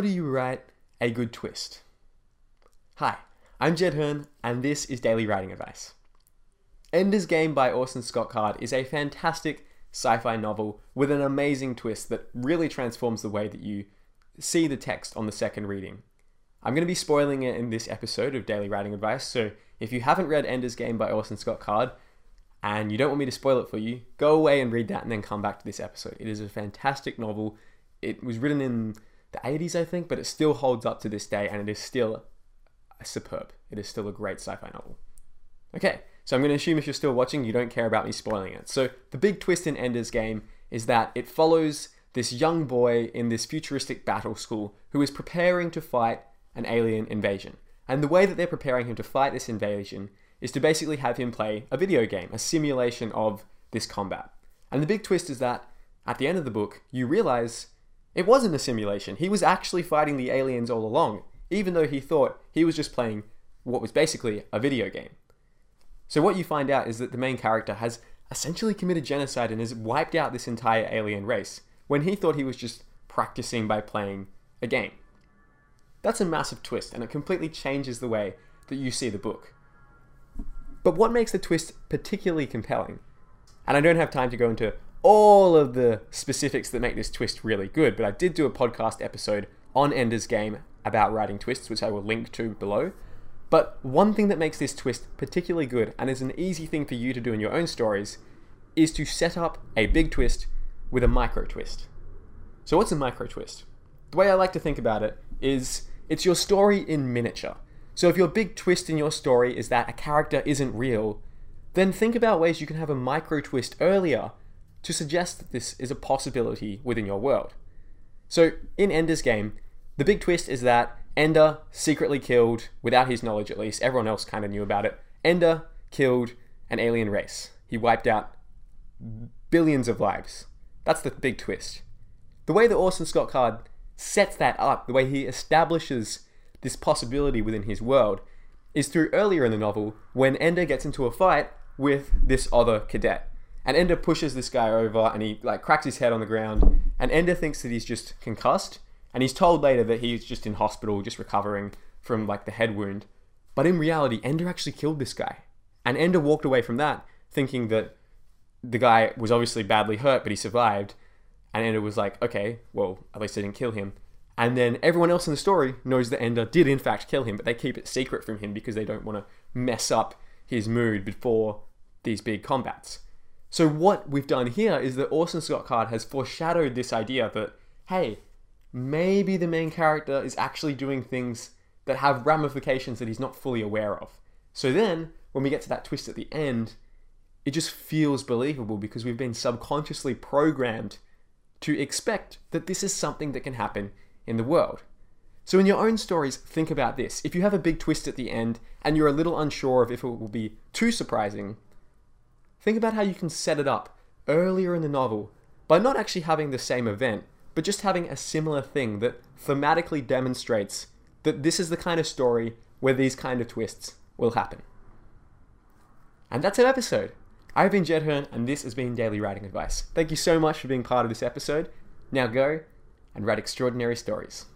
How do you write a good twist? Hi, I'm Jed Herne, and this is Daily Writing Advice. Ender's Game by Orson Scott Card is a fantastic sci fi novel with an amazing twist that really transforms the way that you see the text on the second reading. I'm going to be spoiling it in this episode of Daily Writing Advice, so if you haven't read Ender's Game by Orson Scott Card and you don't want me to spoil it for you, go away and read that and then come back to this episode. It is a fantastic novel. It was written in the 80s, I think, but it still holds up to this day and it is still superb. It is still a great sci fi novel. Okay, so I'm going to assume if you're still watching, you don't care about me spoiling it. So the big twist in Ender's Game is that it follows this young boy in this futuristic battle school who is preparing to fight an alien invasion. And the way that they're preparing him to fight this invasion is to basically have him play a video game, a simulation of this combat. And the big twist is that at the end of the book, you realize it wasn't a simulation. He was actually fighting the aliens all along, even though he thought he was just playing what was basically a video game. So, what you find out is that the main character has essentially committed genocide and has wiped out this entire alien race when he thought he was just practicing by playing a game. That's a massive twist, and it completely changes the way that you see the book. But what makes the twist particularly compelling? And I don't have time to go into all of the specifics that make this twist really good, but I did do a podcast episode on Ender's Game about writing twists, which I will link to below. But one thing that makes this twist particularly good, and is an easy thing for you to do in your own stories, is to set up a big twist with a micro twist. So, what's a micro twist? The way I like to think about it is it's your story in miniature. So, if your big twist in your story is that a character isn't real, then think about ways you can have a micro twist earlier to suggest that this is a possibility within your world. So, in Ender's Game, the big twist is that Ender secretly killed, without his knowledge at least, everyone else kind of knew about it. Ender killed an alien race. He wiped out billions of lives. That's the big twist. The way that Orson Scott Card sets that up, the way he establishes this possibility within his world, is through earlier in the novel when Ender gets into a fight with this other cadet. And Ender pushes this guy over and he like cracks his head on the ground. And Ender thinks that he's just concussed and he's told later that he's just in hospital, just recovering from like the head wound. But in reality, Ender actually killed this guy. And Ender walked away from that thinking that the guy was obviously badly hurt, but he survived. And Ender was like, okay, well, at least I didn't kill him. And then everyone else in the story knows that Ender did in fact kill him, but they keep it secret from him because they don't want to mess up his mood before these big combats. So what we've done here is that Orson Scott Card has foreshadowed this idea that, hey, maybe the main character is actually doing things that have ramifications that he's not fully aware of. So then, when we get to that twist at the end, it just feels believable because we've been subconsciously programmed to expect that this is something that can happen in the world. So, in your own stories, think about this. If you have a big twist at the end and you're a little unsure of if it will be too surprising, think about how you can set it up earlier in the novel by not actually having the same event, but just having a similar thing that thematically demonstrates that this is the kind of story where these kind of twists will happen. And that's an episode. I've been Jed Herne, and this has been Daily Writing Advice. Thank you so much for being part of this episode. Now go and write extraordinary stories.